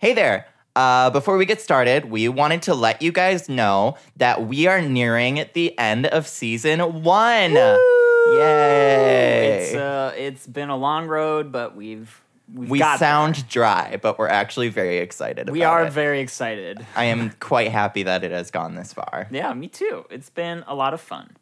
Hey there. Uh, before we get started, we wanted to let you guys know that we are nearing the end of season one. Yay! It's uh, it's been a long road, but we've we've we sound there. dry, but we're actually very excited. We are it. very excited. I am quite happy that it has gone this far. Yeah, me too. It's been a lot of fun.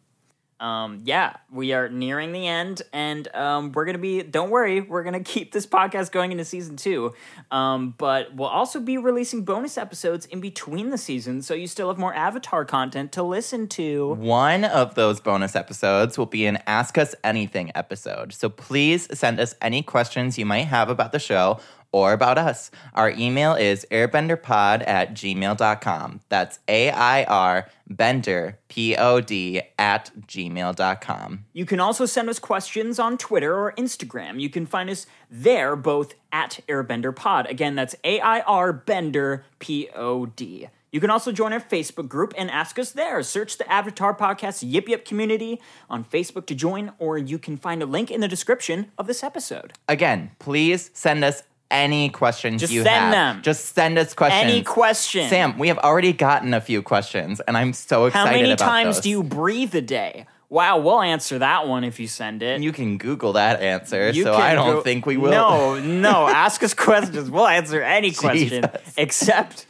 Um, yeah, we are nearing the end, and um, we're gonna be. Don't worry, we're gonna keep this podcast going into season two. Um, but we'll also be releasing bonus episodes in between the seasons, so you still have more Avatar content to listen to. One of those bonus episodes will be an Ask Us Anything episode. So please send us any questions you might have about the show or about us. Our email is airbenderpod at gmail.com. That's A I R Bender P O D at gmail.com. You can also send us questions on Twitter or Instagram. You can find us there both at AirbenderPod. Again, that's A I R Bender P O D. You can also join our Facebook group and ask us there. Search the Avatar Podcast Yip Yip community on Facebook to join, or you can find a link in the description of this episode. Again, please send us any questions Just you send have. them. Just send us questions. Any question? Sam, we have already gotten a few questions, and I'm so excited How many about times those. do you breathe a day? Wow, we'll answer that one if you send it. You can Google that answer, You so can I don't go- think we will. No, no. Ask us questions. We'll answer any question Jesus. except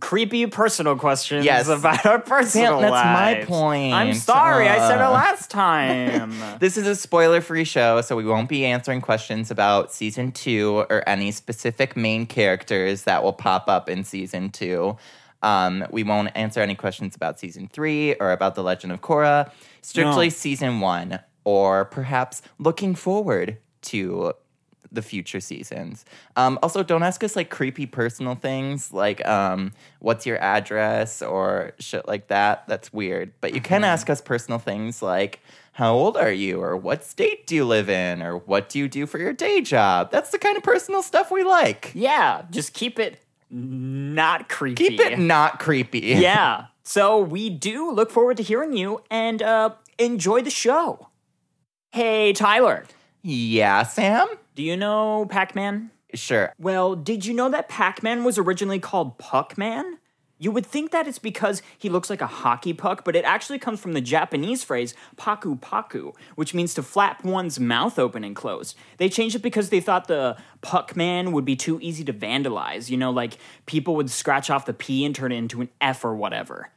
creepy personal questions Yes. about our personal Sam, that's my point. I'm sorry, I said it Uh. last time. This is a spoiler free show, so we won't be answering questions about season two or any specific main characters that will pop up in season two. Um, we won't answer any questions about season three or about The Legend of Korra. Strictly No. season one, or perhaps looking forward to the future seasons. Um, also, don't ask us like creepy personal things like um, what's your address or shit like that. That's weird. But you can ask us personal things like how old are you or what state do you live in or what do you do for your day job. That's the kind of personal stuff we like. yeah, just keep it not creepy. Keep it not creepy. yeah. So we do look forward to hearing you and uh, enjoy the show. Hey, Tyler, Yeah, Sam? Do you know Pac Man? Sure. Well, did you know that Pac Man was originally called Puck Man? You would think that it's because he looks like a hockey puck, but it actually comes from the Japanese phrase paku paku, which means to flap one's mouth open and close. They changed it because they thought the Puck Man would be too easy to vandalize. You know, like people would scratch off the P and turn it into an F or whatever.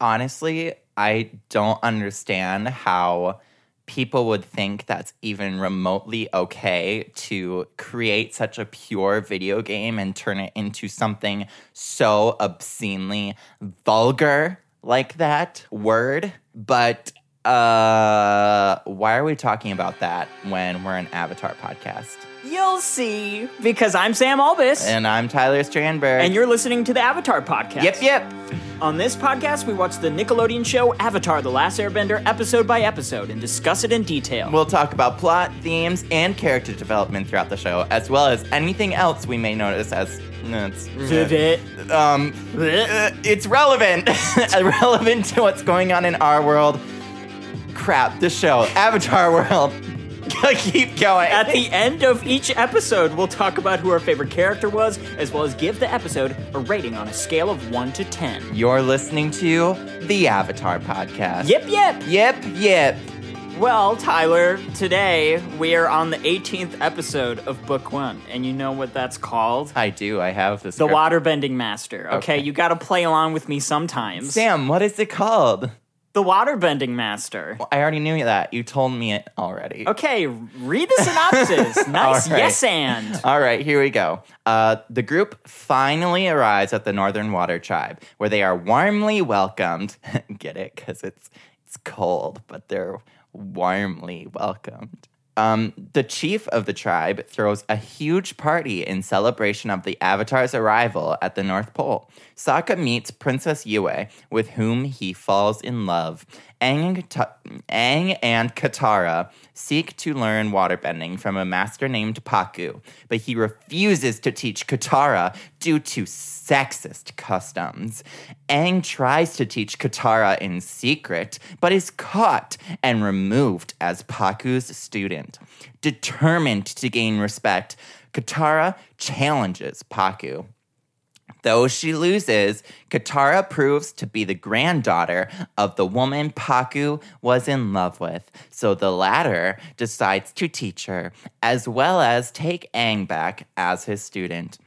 honestly, I don't understand how people would think that's even remotely okay to create such a pure video game and turn it into something so obscenely vulgar like that word. But uh why are we talking about that when we're an Avatar podcast? You'll see, because I'm Sam Albus, And I'm Tyler Strandberg. and you're listening to the Avatar Podcast. Yep, yep. On this podcast, we watch the Nickelodeon show Avatar The Last Airbender episode by episode and discuss it in detail. We'll talk about plot, themes, and character development throughout the show, as well as anything else we may notice as it's, um, it's relevant, relevant to what's going on in our world. Crap, the show, Avatar World. Keep going. At the end of each episode, we'll talk about who our favorite character was, as well as give the episode a rating on a scale of 1 to 10. You're listening to the Avatar podcast. Yep, yep. Yep, yep. Well, Tyler, today we are on the 18th episode of Book 1, and you know what that's called? I do. I have this. The Waterbending Master. Okay, Okay. you gotta play along with me sometimes. Sam, what is it called? The Waterbending Master. I already knew that. You told me it already. Okay, read the synopsis. nice, right. yes, and. All right, here we go. Uh, the group finally arrives at the Northern Water Tribe, where they are warmly welcomed. Get it? Because it's it's cold, but they're warmly welcomed. Um, the chief of the tribe throws a huge party in celebration of the Avatar's arrival at the North Pole. Sokka meets Princess Yue, with whom he falls in love. Aang and, Katara seek to learn waterbending from a master named Pakku, but he refuses to teach Katara due to sexist customs. Aang tries to teach Katara in secret, but is caught and removed as Pakku's student. Determined to gain respect, Katara challenges Pakku. Though she loses, Katara proves to be the granddaughter of the woman Pakku was in love with, so the latter decides to teach her, as well as take Aang back as his student.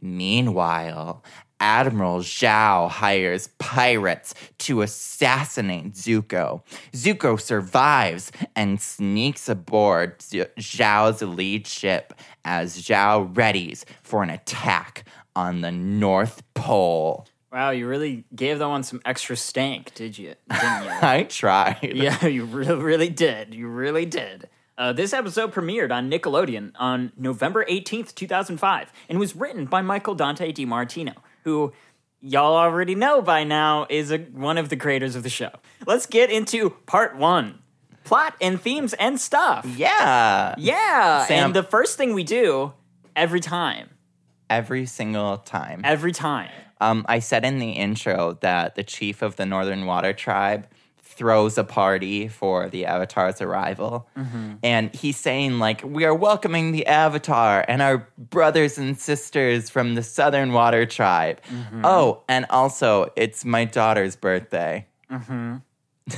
Meanwhile, Admiral Zhao hires pirates to assassinate Zuko. Zuko survives and sneaks aboard Zhao's lead ship as Zhao readies for an attack on the North Pole. Wow, you really gave that one some extra stank, did you? Didn't you? I tried. yeah, you really, really did. You really did. Uh, this episode premiered on Nickelodeon on November 18th, 2005, and was written by Michael Dante DiMartino, who y'all already know by now is a, one of the creators of the show. Let's get into part one plot and themes and stuff. Yeah. Yeah, Sam- and the first thing we do every time, Every single time. every time. Um, I said in the intro that the chief of the Northern Water Tribe throws a party for the Avatar's arrival. Mm-hmm. And he's saying, like, we are welcoming the Avatar and our brothers and sisters from the Southern Water Tribe. Mm-hmm. Oh, and also, it's my daughter's birthday. Mm-hmm.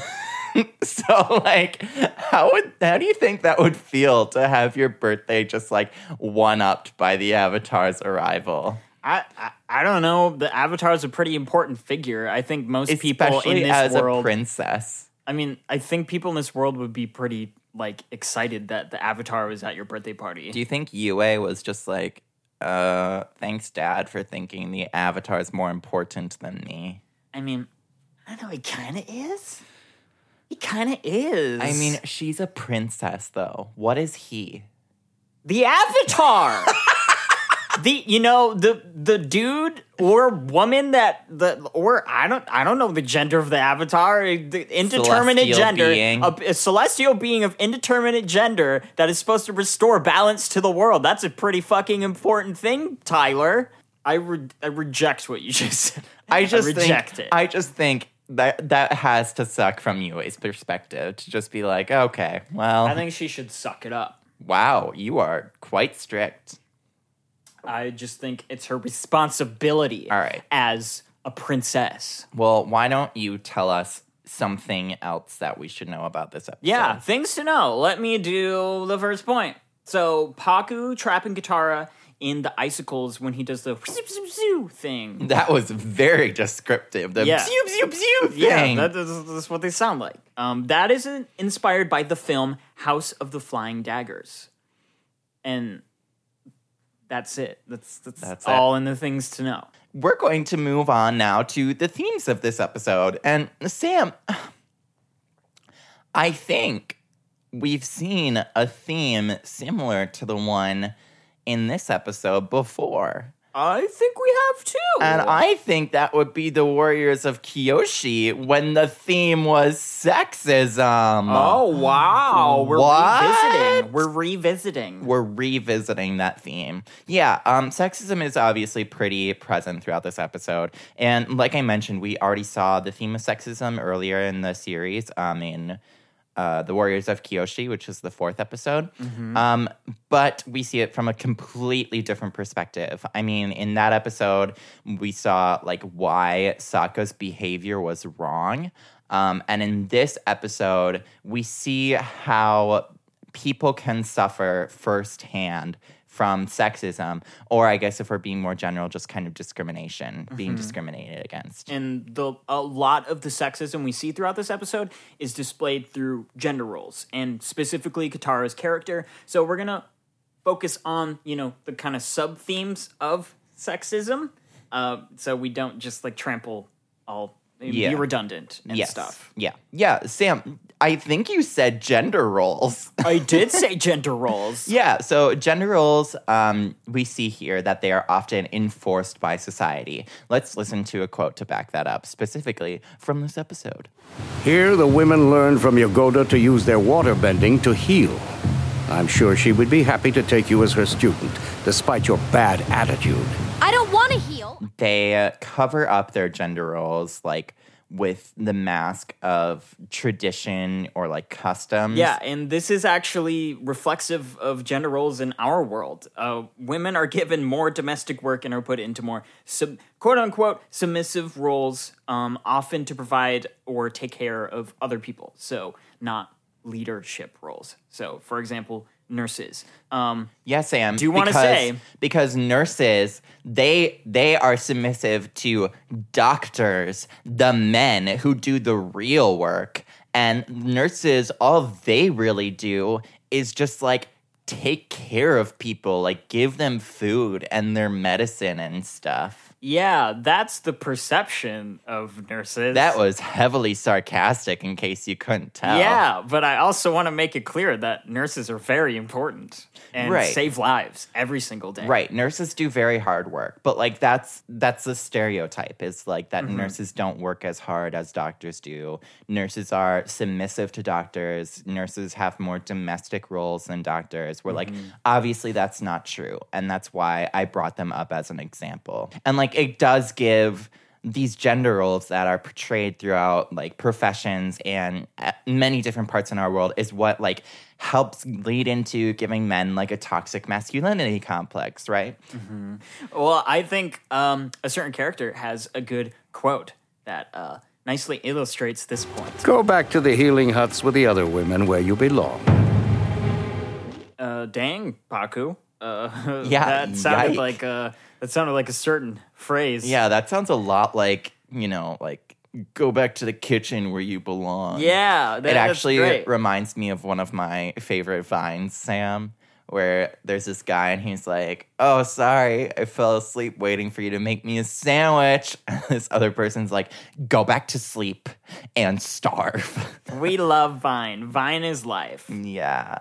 so, like, how would how do you think that would feel to have your birthday just like one upped by the Avatar's arrival? I, I I don't know. The Avatar is a pretty important figure. I think most people in this as world. a princess. I mean, I think people in this world would be pretty like excited that the Avatar was at your birthday party. Do you think Yue was just like, uh, thanks, Dad, for thinking the Avatar is more important than me? I mean, I don't know. He kind of is. He kind of is. I mean, she's a princess, though. What is he? the Avatar. the you know the the dude or woman that the or I don't I don't know the gender of the Avatar. The indeterminate Celestial gender. A, a celestial being of indeterminate gender that is supposed to restore balance to the world. That's a pretty fucking important thing, Tyler. I re- I reject what you just said. I just reject think, it. I just think that that has to suck from Yue's perspective to just be like, okay, well, I think she should suck it up. wow, you are quite strict. I just think it's her responsibility All right. as a princess. Well, why don't you tell us something else that we should know about this episode? Yeah, things to know. Let me do the first point. So Pakku trapping Katara in the icicles when he does the thing. That was very descriptive. The Yeah. zoop, zoop, zoop Yeah, thing. that is, that's what they sound like. Um, that is in- inspired by the film House of the Flying Daggers, and that's it. That's that's, That's all in the things to know. we're going to move on now to the themes of this episode. And Sam, I think we've seen a theme similar to the one in this episode before. I think we have too. And I think that would be the Warriors of Kyoshi when the theme was sexism. oh wow, we're What? revisiting. We're revisiting. we're revisiting that theme. Yeah, um, sexism is obviously pretty present throughout this episode, and like I mentioned, we already saw the theme of sexism earlier in the series. Um, in uh, the Warriors of Kyoshi, which is the fourth episode. Um, but we see it from a completely different perspective. I mean, in that episode, we saw like why Sokka's behavior was wrong. Um, and in this episode, we see how people can suffer firsthand from sexism, or I guess if we're being more general, just kind of discrimination, being discriminated against. and the a lot of the sexism we see throughout this episode is displayed through gender roles and specifically Katara's character. So we're gonna focus on you know the kind of sub themes of sexism, uh, so we don't just like trample all Yeah. be redundant and yes. stuff. Yeah. Yeah. Sam, I think you said gender roles. I did say gender roles. yeah. So, gender roles, um, we see here that they are often enforced by society. Let's listen to a quote to back that up, specifically from this episode. Here, the women learn from Yugoda to use their water bending to heal. I'm sure she would be happy to take you as her student, despite your bad attitude. I don't want to heal. They uh, cover up their gender roles like with the mask of tradition or like customs. Yeah, and this is actually reflexive of gender roles in our world. Uh, women are given more domestic work and are put into more sub- quote unquote submissive roles, um, often to provide or take care of other people. So, not leadership roles. So, for example, nurses. Um, Yes, Sam. Do you wanna because- say- because nurses they they are submissive to doctors, the men who do the real work, and nurses all they really do is just like take care of people, like give them food and their medicine and stuff. Yeah, that's the perception of nurses. That was heavily sarcastic, in case you couldn't tell. Yeah, but I also want to make it clear that nurses are very important and Right. save lives every single day. Right, nurses do very hard work, but like that's that's the stereotype is like that Mm-hmm. nurses don't work as hard as doctors do. Nurses are submissive to doctors. Nurses have more domestic roles than doctors. Like Mm-hmm. obviously that's not true, and that's why I brought them up as an example. And like it does give these gender roles that are portrayed throughout like professions and uh, many different parts in our world is what like helps lead into giving men like a toxic masculinity complex, right? Well, I think um, a certain character has a good quote that uh, nicely illustrates this point. Go back to the healing huts with the other women where you belong. Uh, dang, Pakku. Uh, Yeah, that sounded yike. like a that sounded like a certain phrase. Yeah, that sounds a lot like, you know, like go back to the kitchen where you belong. yeah. That, it actually reminds me of one of my favorite vines, Sam, where there's this guy and he's like, "Oh, sorry, I fell asleep waiting for you to make me a sandwich." And this other person's like, "Go back to sleep and starve." we love Vine. Vine is life. yeah.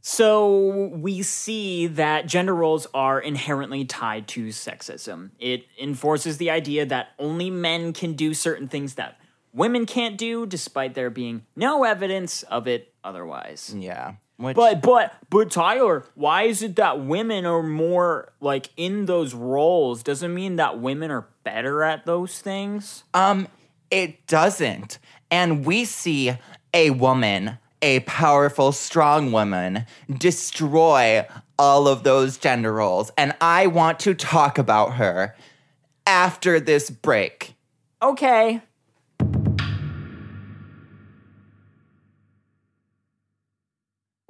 So we see that gender roles are inherently tied to sexism. It enforces the idea that only men can do certain things that women can't do, despite there being no evidence of it otherwise. Yeah. Which, But but but Tyler, why is it that women are more like in those roles? Doesn't mean that women are better at those things. Um, it doesn't. And we see a woman, a powerful, strong woman, destroy all of those gender roles. And I want to talk about her after this break. Okay.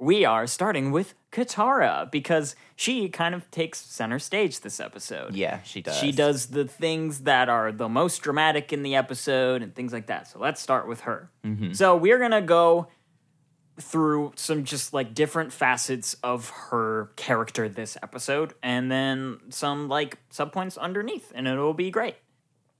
We are starting with Katara because she kind of takes center stage this episode. Yeah, she does. She does the things that are the most dramatic in the episode and things like that. So let's start with her. Mm-hmm. So we're going to go through some just like different facets of her character this episode and then some like subpoints underneath and it'll be great.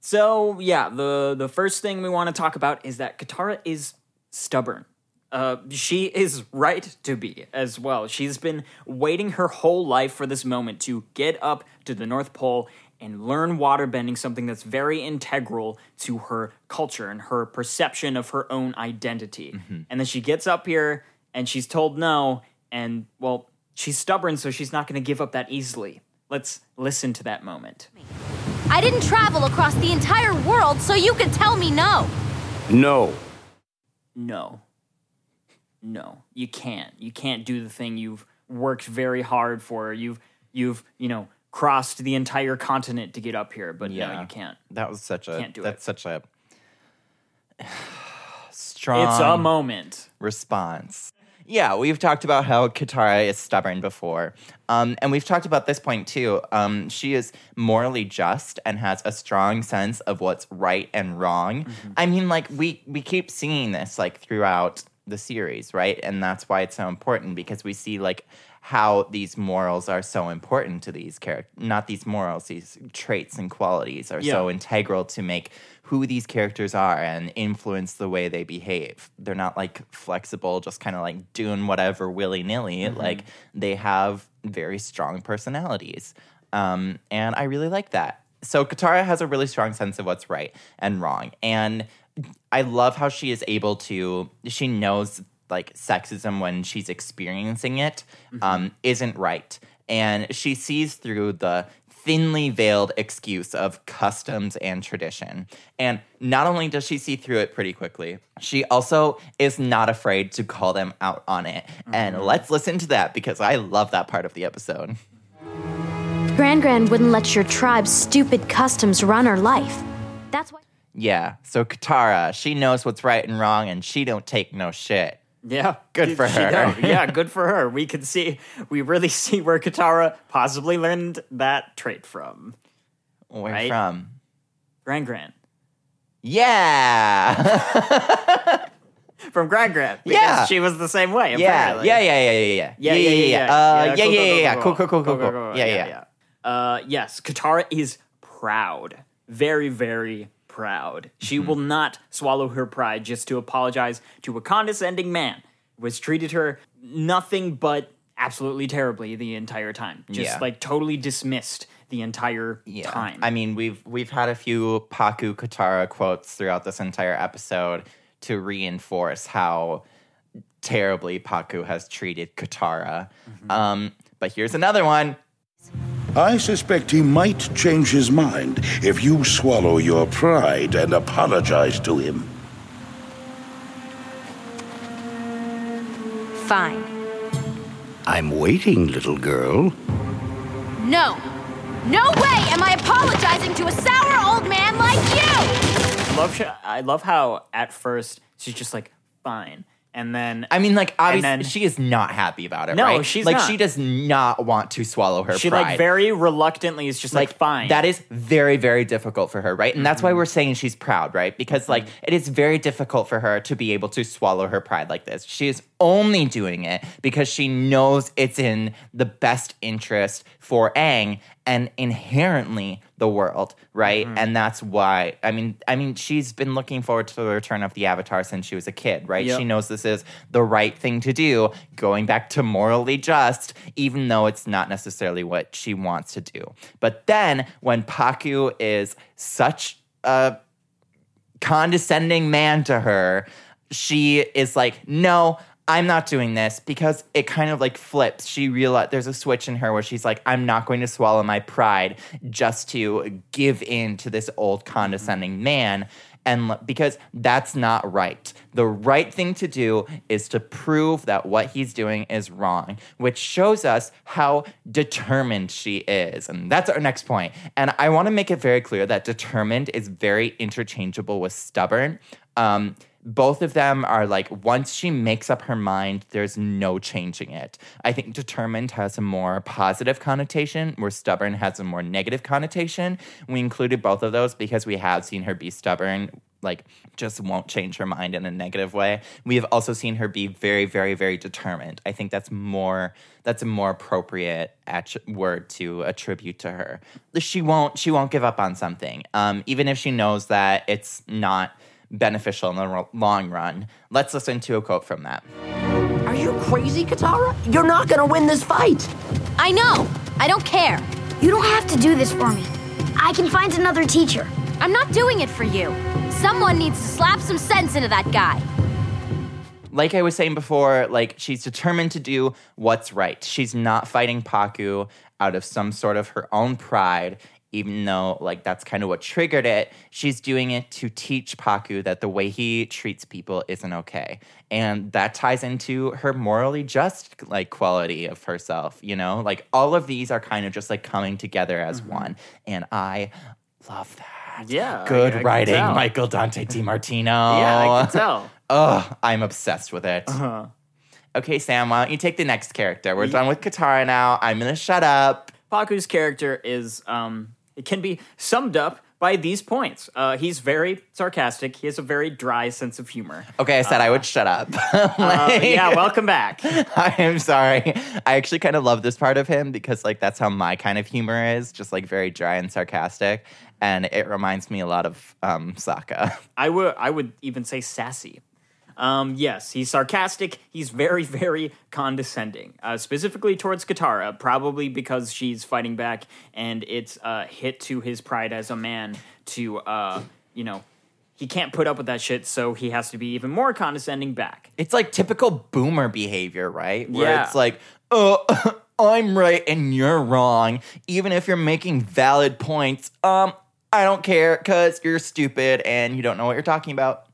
So yeah, the the first thing we want to talk about is that Katara is stubborn. Uh, she is right to be as well. She's been waiting her whole life for this moment to get up to the North Pole and learn waterbending, something that's very integral to her culture and her perception of her own identity. And then she gets up here and she's told no, and well, she's stubborn, so she's not going to give up that easily. Let's listen to that moment. I didn't travel across the entire world so you could tell me no. No. no no you can't you can't do the thing you've worked very hard for you've you've you know crossed the entire continent to get up here but no Yeah. you can't That was such a. Can't do that's it. such a strong. it's a moment response. Yeah, we've talked about how Katara is stubborn before. Um, and we've talked about this point too. Um, she is morally just and has a strong sense of what's right and wrong. I mean, like we we keep seeing this like throughout the series, right? And that's why it's so important because we see like how these morals are so important to these characters. Not these morals, these traits and qualities are so integral to make who these characters are and influence the way they behave. They're not like flexible, just kind of like doing whatever willy nilly. Like they have very strong personalities. Um, and I really like that. So Katara has a really strong sense of what's right and wrong. And I love how she is able to, she knows like sexism when she's experiencing it um, isn't right. And she sees through the thinly veiled excuse of customs and tradition. And not only does she see through it pretty quickly, she also is not afraid to call them out on it. And let's listen to that because I love that part of the episode. Gran Gran wouldn't let your tribe's stupid customs run her life. That's why. Yeah, so Katara, she knows what's right and wrong and she don't take no shit. Yeah, Good for her. Yeah, good for her. We can see, we really see where Katara possibly learned that trait from. Where Right? from? Gran Gran. Yeah. From Gran Gran. Yeah. she was the same way. yeah. apparently. Yeah, yeah, yeah, yeah, yeah. Yeah, yeah, yeah, yeah. Uh, yeah, cool, yeah, cool, yeah, yeah. Cool, cool, cool, cool, cool. Yeah, yeah. yeah. Uh, yes, Katara is proud. Very, very proud. She Mm-hmm. will not swallow her pride just to apologize to a condescending man who has treated her nothing but absolutely terribly the entire time. Just Yeah. like totally dismissed the entire Yeah. time. I mean, we've we've had a few Pakku Katara quotes throughout this entire episode to reinforce how terribly Pakku has treated Katara. Mm-hmm. Um, but here's another one. I suspect he might change his mind if you swallow your pride and apologize to him. Fine. I'm waiting, little girl. No. No way am I apologizing to a sour old man like you! love I love how at first she's just like fine, and then I mean, like obviously, then- she is not happy about it. No, right? she's like not. she does not want to swallow her she pride. like very reluctantly is just like, fine. That is very, very difficult for her, right? And that's why mm-hmm. we're saying she's proud, right? Because like mm-hmm. it is very difficult for her to be able to swallow her pride like this. She is only doing it because she knows it's in the best interest for Aang and inherently the world, right? Mm-hmm. And that's why I mean I mean she's been looking forward to the return of the Avatar since she was a kid, right? Yep. She knows this is the right thing to do, going back to morally just, even though it's not necessarily what she wants to do. But then when Pakku is such a condescending man to her, she is like, no, I'm not doing this because it kind of like flips. She realized there's a switch in her where she's like, I'm not going to swallow my pride just to give in to this old condescending man. And because that's not right. The right thing to do is to prove that what he's doing is wrong, which shows us how determined she is. And that's our next point. And I want to make it very clear that determined is very interchangeable with stubborn. Um, both of them are like once she makes up her mind there's no changing it. I think determined has a more positive connotation where stubborn has a more negative connotation. We included both of those because we have seen her be stubborn like just won't change her mind in a negative way. We have also seen her be very very very determined. I think that's more that's a more appropriate word to attribute to her. She won't she won't give up on something. Um, even if she knows that it's not beneficial in the long run. Let's listen to a quote from that. Are you crazy, Katara? You're not gonna win this fight. I know. I don't care. You don't have to do this for me. I can find another teacher. I'm not doing it for you. Someone needs to slap some sense into that guy. Like I was saying before, like she's determined to do what's right. She's not fighting Pakku out of some sort of her own pride, even though like that's kind of what triggered it. She's doing it to teach Pakku that the way he treats people isn't okay. And that ties into her morally just like quality of herself, you know? Like all of these are kind of just like coming together as one. And I love that. Yeah, Good I writing. Michael Dante DiMartino. yeah, I can tell. Ugh, I'm obsessed with it. Uh-huh. Okay, Sam, why don't you take the next character? We're done with Katara now. I'm gonna shut up. Pakku's character is um it can be summed up by these points. Uh, he's very sarcastic. He has a very dry sense of humor. Okay, I said I would shut up. Uh, yeah, welcome back. I am sorry. I actually kind of love this part of him because like that's how my kind of humor is, just like very dry and sarcastic, and it reminds me a lot of um, Sokka. I would I would even say sassy. Um, yes, he's sarcastic. He's very, very condescending, uh, specifically towards Katara, probably because she's fighting back, and it's a hit to his pride as a man to, uh, you know, he can't put up with that shit, so he has to be even more condescending back. It's like typical boomer behavior, right? Where Yeah. it's like, oh, I'm right and you're wrong, even if you're making valid points. Um, I don't care because you're stupid and you don't know what you're talking about.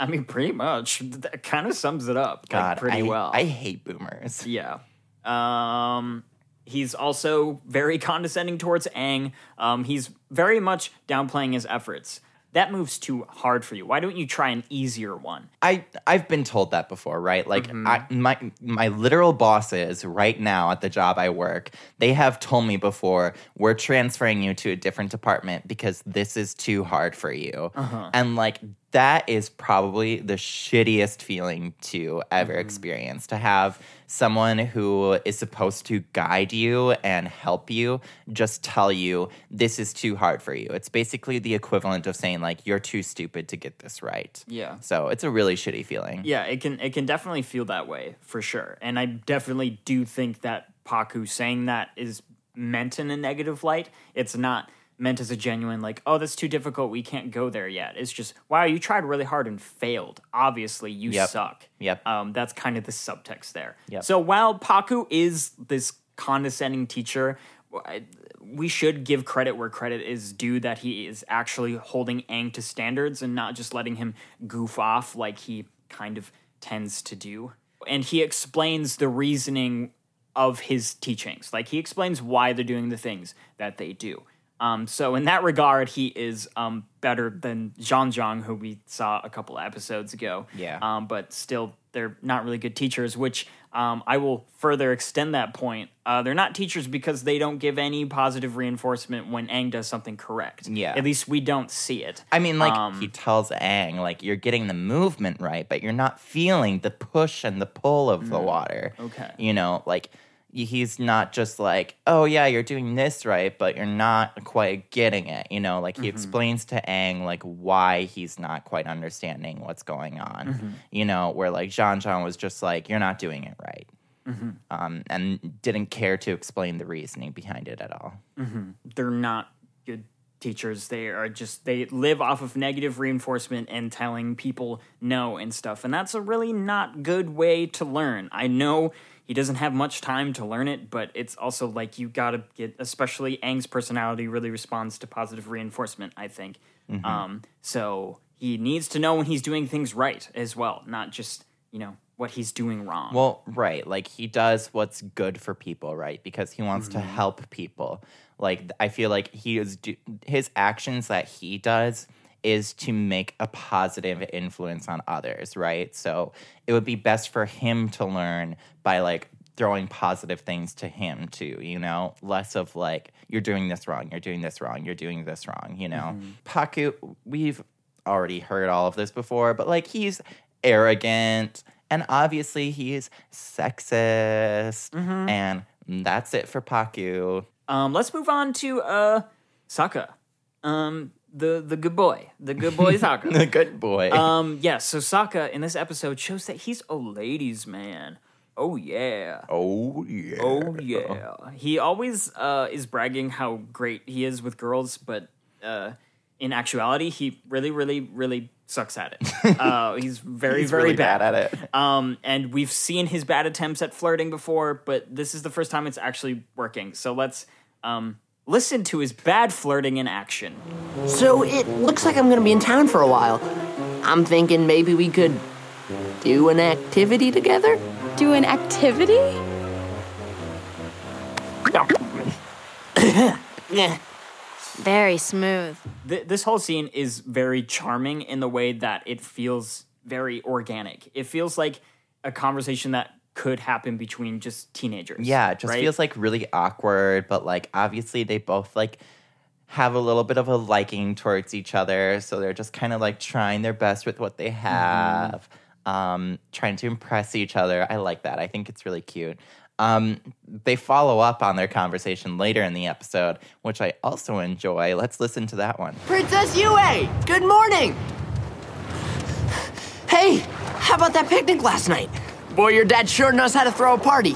I mean, pretty much. That kind of sums it up like, pretty I, well. I hate boomers. Yeah. Um, he's also very condescending towards Aang. Um, he's very much downplaying his efforts. That move's too hard for you. Why don't you try an easier one? I I've been told that before, right? Like Mm-hmm. I, my my literal bosses right now at the job I work, they have told me before, we're transferring you to a different department because this is too hard for you. Uh-huh. And like that is probably the shittiest feeling to ever Mm-hmm. experience to have someone who is supposed to guide you and help you just tell you this is too hard for you. It's basically the equivalent of saying like you're too stupid to get this right. Yeah. So it's a really shitty feeling. Yeah, it can it can definitely feel that way for sure. And I definitely do think that Pakku saying that is meant in a negative light. It's not meant as a genuine like, oh, that's too difficult, we can't go there yet. It's just, wow, you tried really hard and failed. Obviously, you Yep. suck. Yep. Um, that's kind of the subtext there. Yep. So while Pakku is this condescending teacher, we should give credit where credit is due that he is actually holding Aang to standards and not just letting him goof off like he kind of tends to do. And he explains the reasoning of his teachings. Like he explains why they're doing the things that they do. Um, so in that regard, he is um, better than Jeong Jeong, who we saw a couple episodes ago. Yeah. Um, but still, they're not really good teachers. Which um, I will further extend that point. Uh, they're not teachers because they don't give any positive reinforcement when Aang does something correct. Yeah. At least we don't see it. I mean, like Um, he tells Aang, like you're getting the movement right, but you're not feeling the push and the pull of the water. Mm. okay. You know, like he's not just like, oh yeah, you're doing this right, but you're not quite getting it. You know, like he Mm-hmm. explains to Aang like why he's not quite understanding what's going on. Mm-hmm. You know, where like Jeong Jeong was just like, you're not doing it right. Mm-hmm. Um, and didn't care to explain the reasoning behind it at all. they're not good teachers. They are just they live off of negative reinforcement and telling people no and stuff. And that's a really not good way to learn. I know he doesn't have much time to learn it, but it's also like you got to get especially Aang's personality really responds to positive reinforcement, I think. Um so he needs to know when he's doing things right as well, not just, you know, what he's doing wrong. Well, right. Like he does what's good for people, right? Because he wants Mm-hmm. to help people. Like I feel like he is do- his actions that he does is to make a positive influence on others, right? So it would be best for him to learn by like throwing positive things to him too, you know? Less of like you're doing this wrong, you're doing this wrong, you're doing this wrong, you know? Mm-hmm. Pakku, we've already heard all of this before, but like he's arrogant and obviously he's sexist Mm-hmm. and that's it for Pakku. Um, let's move on to uh, Sokka, um, the the good boy, the good boy Sokka. The good boy. um, yes. so Sokka in this episode shows that he's a ladies' man. Oh yeah. oh yeah. Oh yeah. He always uh, is bragging how great he is with girls, but uh, in actuality, he really, really, really sucks at it. Uh, he's very, He's very really bad. bad at it. Um, and we've seen his bad attempts at flirting before, but this is the first time it's actually working. So let's um, listen to his bad flirting in action. So it looks like I'm gonna be in town for a while. I'm thinking maybe we could do an activity together? Do an activity? Very smooth. Th- this whole scene is very charming in the way that it feels very organic. It feels like a conversation that could happen between just teenagers. Yeah, it just right? feels like really awkward, but like obviously they both like have a little bit of a liking towards each other, so they're just kind of like trying their best with what they have, um, trying to impress each other. I like that. I think it's really cute. Um, they follow up on their conversation later in the episode, which I also enjoy. Let's listen to that one. Princess Yue, good morning. Hey, how about that picnic last night? Boy, your dad sure knows how to throw a party.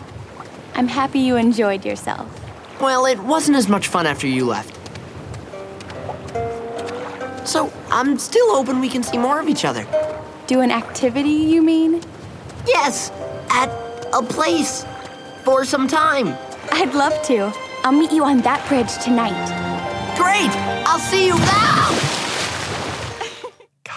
I'm happy you enjoyed yourself. Well, it wasn't as much fun after you left. So, I'm still hoping we can see more of each other. Do an activity, you mean? Yes, at a place for some time. I'd love to. I'll meet you on that bridge tonight. Great! I'll see you now!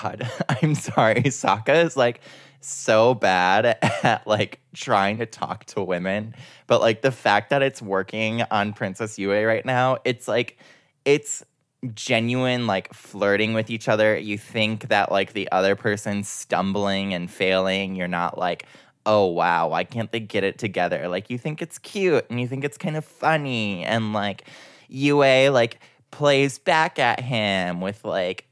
God, I'm sorry. Sokka is like so bad at like trying to talk to women, but like the fact that it's working on Princess Yue right now, it's like it's genuine like flirting with each other. You think that like the other person's stumbling and failing. You're not like, oh wow, why can't they get it together? Like you think it's cute and you think it's kind of funny and like Yue like plays back at him with like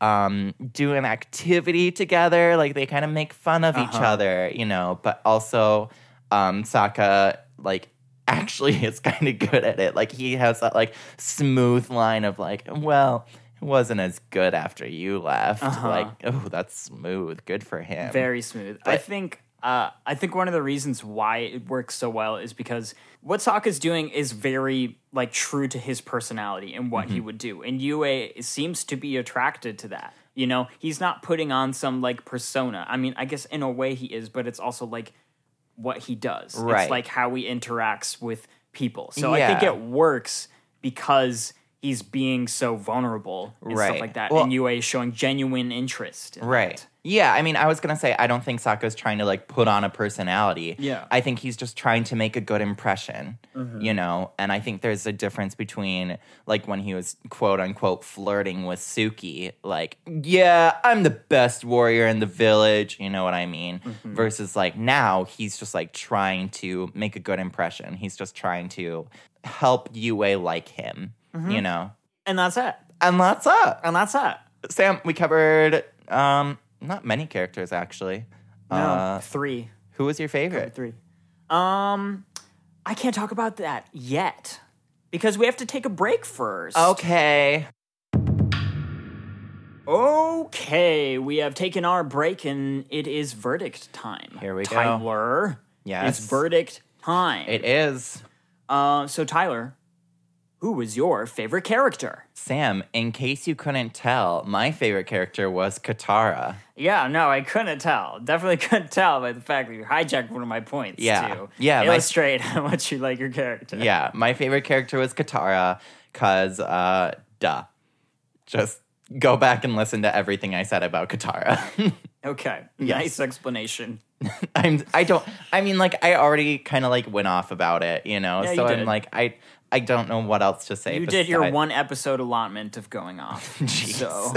um do an activity together like they kind of make fun of each other you know but also um Sokka like actually is kind of good at it. Like he has that like smooth line of like well it wasn't as good after you left. Like oh that's smooth. Good for him. Very smooth. I think uh, I think one of the reasons why it works so well is because what Sokka's doing is very like true to his personality and what he would do, and Yue seems to be attracted to that. You know, he's not putting on some like persona. I mean, I guess in a way he is, but it's also like what he does. Right. It's like how he interacts with people. So I think it works because he's being so vulnerable and Right. stuff like that, Well- and Yue is showing genuine interest. in Right. that. Yeah, I mean, I was gonna say I don't think Sokka's trying to like put on a personality. Yeah. I think he's just trying to make a good impression. Mm-hmm. You know, and I think there's a difference between like when he was quote unquote flirting with Suki, like, yeah, I'm the best warrior in the village. You know what I mean? Mm-hmm. Versus like now he's just like trying to make a good impression. He's just trying to help Yue like him. Mm-hmm. You know, And that's it. and that's it. And that's it. Sam, we covered um not many characters actually. No, Uh, three. who was your favorite? Three. Um, I can't talk about that yet because we have to take a break first. Okay. Okay, we have taken our break and it is verdict time. Here we go. Tyler. Yes. It's verdict time. It is. uh, so Tyler, who was your favorite character? Sam, in case you couldn't tell, my favorite character was Katara. Yeah, no, I couldn't tell. Definitely couldn't tell by the fact that you hijacked one of my points. Yeah. to Yeah, my- illustrate how much you like your character. Yeah, my favorite character was Katara cuz uh duh. Just go back and listen to everything I said about Katara. Okay. Nice explanation. I'm I don't I mean like I already kind of like went off about it, you know. Yeah, you so did. I'm like I I don't know what else to say. You did your one episode allotment of going off. so,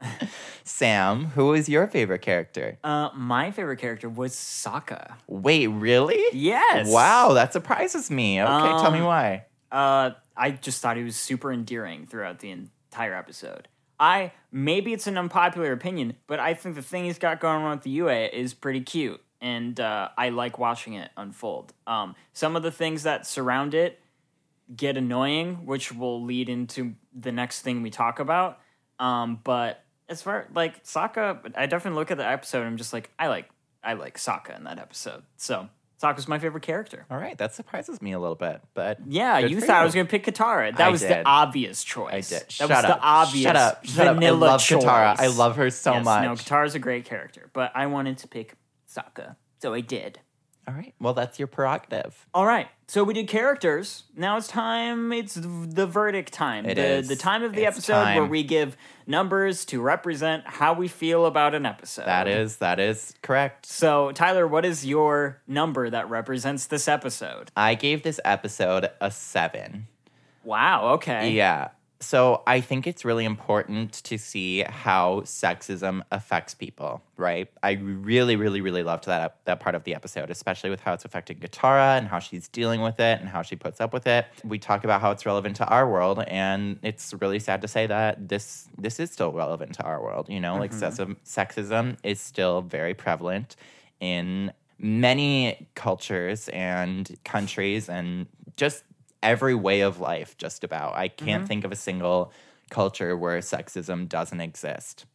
Sam, who was your favorite character? uh, my favorite character was Sokka. Wait, really? Yes. Wow, that surprises me. Okay, tell me Um, why. Uh, I just thought he was super endearing throughout the entire episode. I maybe it's an unpopular opinion, but I think the thing he's got going on with the Yue is pretty cute, and uh, I like watching it unfold. Um, some of the things that surround it get annoying, which will lead into the next thing we talk about. Um, but as far like Sokka, I definitely look at the episode. and I'm just like, I like, I like Sokka in that episode. So Sokka's my favorite character. All right, that surprises me a little bit, but Yeah, you thought I was going to pick Katara. That I was the did. obvious I choice. did. That Shut was up. the obvious Shut up. Shut up. I vanilla love choice. Katara. I love her so yes, much. No, Katara's a great character, but I wanted to pick Sokka, so I did. All right, well, that's your prerogative. All right, so we did characters. Now it's time. It's the verdict time. It the, is. the time of the It's episode where we give numbers to represent how we feel about an episode. That is that is correct. So, Tyler, what is your number that represents this episode? I gave this episode a seven. Wow. Okay. Yeah. So I think it's really important to see how sexism affects people, right? I really, really, really loved that that part of the episode, especially with how it's affecting Katara and how she's dealing with it and how she puts up with it. We talk about how it's relevant to our world, and it's really sad to say that this this is still relevant to our world. You know, like mm-hmm. sexism, sexism is still very prevalent in many cultures and countries and just every way of life just about. I can't think of a single culture where sexism doesn't exist.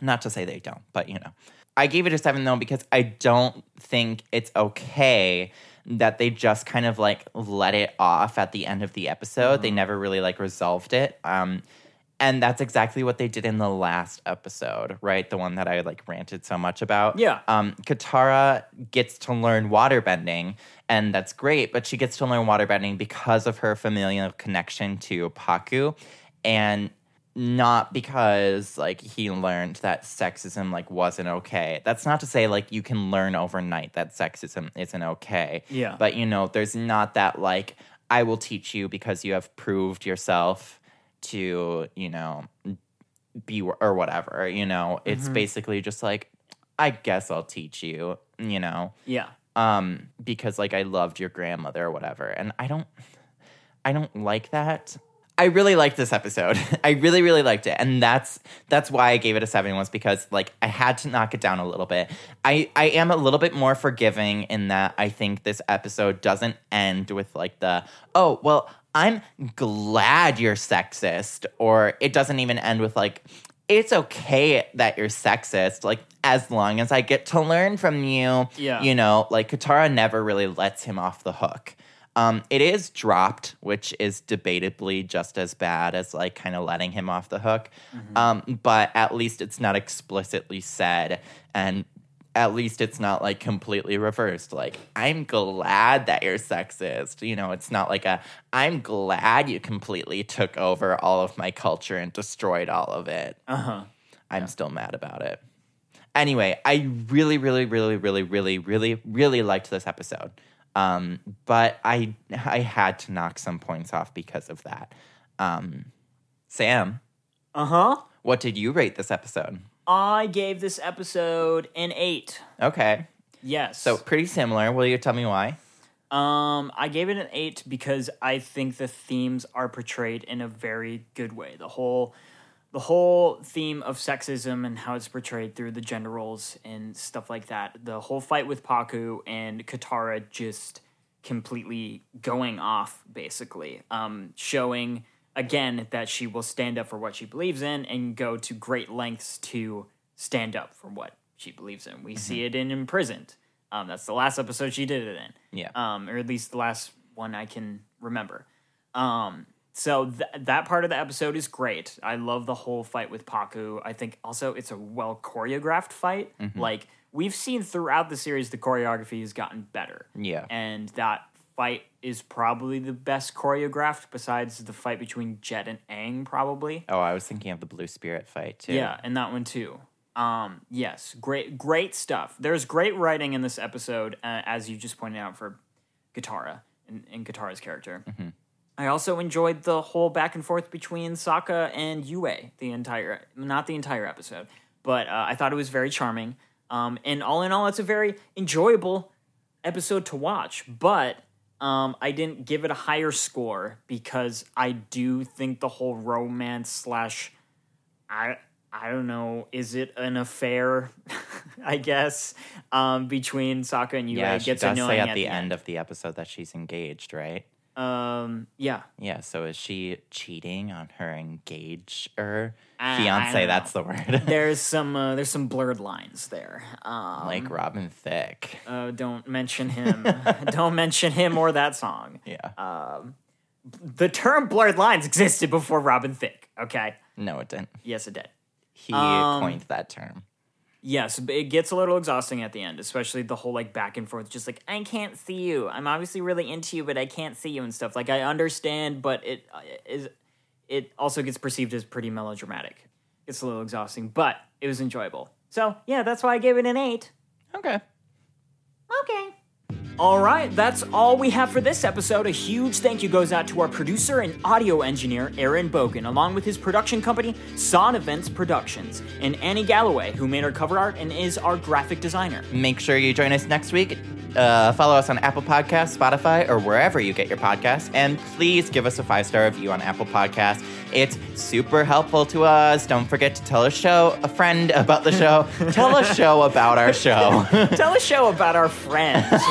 Not to say they don't but you know. I gave it a seven though because i don't think it's okay that they just kind of like let it off at the end of the episode. They never really like resolved it. Um and that's exactly what they did in the last episode, right? The one that I like ranted so much about. Yeah. Um, Katara gets to learn waterbending, and that's great, but she gets to learn waterbending because of her familial connection to Pakku, and not because like he learned that sexism like wasn't okay. That's not to say like you can learn overnight that sexism isn't okay. Yeah. But you know, there's not that like I will teach you because you have proved yourself to, you know, be or whatever, you know. It's basically just like I guess I'll teach you, you know. Yeah. Um because like I loved your grandmother or whatever. And I don't I don't like that. I really liked this episode. I really, really liked it, and that's that's why I gave it a seven. Was because like I had to knock it down a little bit. I I am a little bit more forgiving in that I think this episode doesn't end with like the oh well I'm glad you're sexist, or it doesn't even end with like it's okay that you're sexist, like as long as I get to learn from you. Yeah. you know, like Katara never really lets him off the hook. Um, it is dropped, which is debatably just as bad as like kind of letting him off the hook. Um, but at least it's not explicitly said, and at least it's not like completely reversed. Like, I'm glad that you're sexist. You know, it's not like a, I'm glad you completely took over all of my culture and destroyed all of it. Uh huh. I'm still mad about it. Anyway, I really, really, really, really, really, really, really liked this episode. Um, but I I had to knock some points off because of that. Um, Sam, Uh huh. what did you rate this episode? I gave this episode an eight. Okay, Yes. so pretty similar. Will you tell me why? Um, I gave it an eight because I think the themes are portrayed in a very good way. The whole, the whole theme of sexism and how it's portrayed through the gender roles and stuff like that. The whole fight with Pakku and Katara just completely going off, basically, um, showing again that she will stand up for what she believes in and go to great lengths to stand up for what she believes in. We see it in Imprisoned. Um, that's the last episode she did it in Yeah. um, or at least the last one I can remember. Um, so th- that part of the episode is great. I love the whole fight with Pakku. I think also it's a well choreographed fight. Like we've seen throughout the series, the choreography has gotten better. Yeah. and that fight is probably the best choreographed besides the fight between Jet and Aang, probably. Oh, I was thinking of the Blue Spirit fight too. Yeah, and that one too. Um, yes, great, great stuff. There's great writing in this episode, uh, as you just pointed out for Katara and, and Katara's character. I also enjoyed the whole back and forth between Sokka and Yue the entire, not the entire episode, but uh, I thought it was very charming. Um, and all in all, it's a very enjoyable episode to watch. But um, I didn't give it a higher score because I do think the whole romance slash I I don't know. Is it an affair? I guess um, between Sokka and Yue Yeah, she gets does annoying say at, at the end of the episode that she's engaged, right? Um, yeah, Yeah, so is she cheating on her engager? I- I Fiance, that's the word. there's some uh, there's some blurred lines there. Um, like Robin Thicke. uh, don't mention him. don't mention him or that song. Yeah. Um, The term blurred lines existed before Robin Thicke. Okay, no, it didn't. yes, it did. He Um, coined that term. Yes, it gets a little exhausting at the end, especially the whole like back and forth, just like I can't see you. I'm obviously really into you, but I can't see you and stuff. Like I understand, but it uh, it also gets perceived as pretty melodramatic. It's a little exhausting, but it was enjoyable. So yeah, that's why I gave it an eight. Okay. Okay. All right, that's all we have for this episode. A huge thank you goes out to our producer and audio engineer, Aaron Bogan, along with his production company, Son Events Productions, and Annie Galloway, who made our cover art and is our graphic designer. Make sure you join us next week. Uh, follow us on Apple Podcasts, Spotify, or wherever you get your podcasts. And please give us a five star review on Apple Podcasts. It's super helpful to us. Don't forget to tell a show, a friend about the show. tell a show about our show. Tell a show about our friends.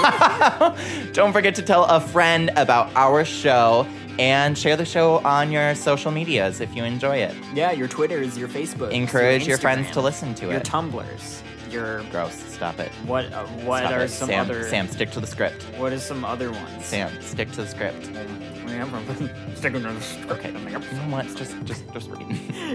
Don't forget to tell a friend about our show and share the show on your social medias if you enjoy it. yeah, your Twitters, your Facebook. Encourage your friends to listen to Your it. Your Tumblrs. Your Gross. Stop it. what? Uh, what Stop are it. some Sam, other? Sam, stick to the script. What are some other ones? Sam, stick to the script. Stick another Okay, you know what? Just, just, just read.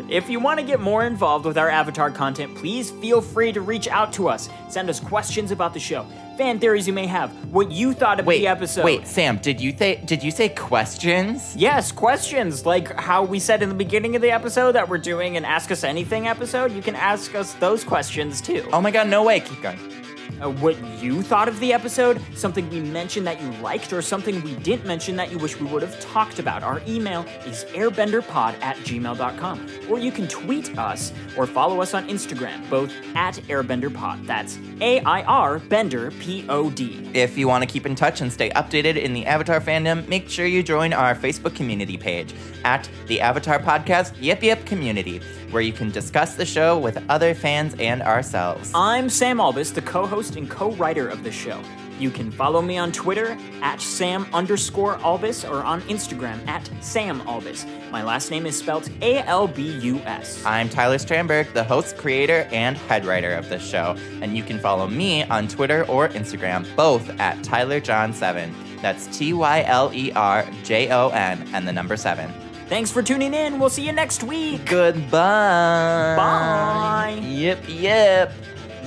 If you want to get more involved with our Avatar content, please feel free to reach out to us. Send us questions about the show, fan theories you may have, what you thought of wait, the episode. wait, Sam, did you say did you say questions? Yes, questions like how we said in the beginning of the episode that we're doing an Ask Us Anything episode. You can ask us those questions too. Oh my god, no way. Keep going. Uh, what you thought of the episode, something we mentioned that you liked, or something we didn't mention that you wish we would have talked about. Our email is airbenderpod at gmail.com. Or you can tweet us or follow us on Instagram, both at airbenderpod. That's A I R Bender P O D. If you want to keep in touch and stay updated in the Avatar fandom, make sure you join our Facebook community page at the Avatar Podcast Yip Yip Community, where you can discuss the show with other fans and ourselves. I'm Sam Albus, the co host and co writer of the show. You can follow me on Twitter at Sam underscore Albus or on Instagram at Sam Albus. My last name is spelled A L B U S. I'm Tyler Strandberg, the host, creator, and head writer of this show, and you can follow me on Twitter or Instagram, both at TylerJon7. That's T Y L E R J O N and the number seven. Thanks for tuning in. We'll see you next week. Goodbye. Bye. Yep, yip.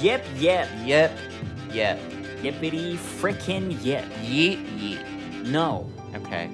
Yip, yep, yep, yep. Yippity frickin' yip. Yeet, yeet. No. Okay.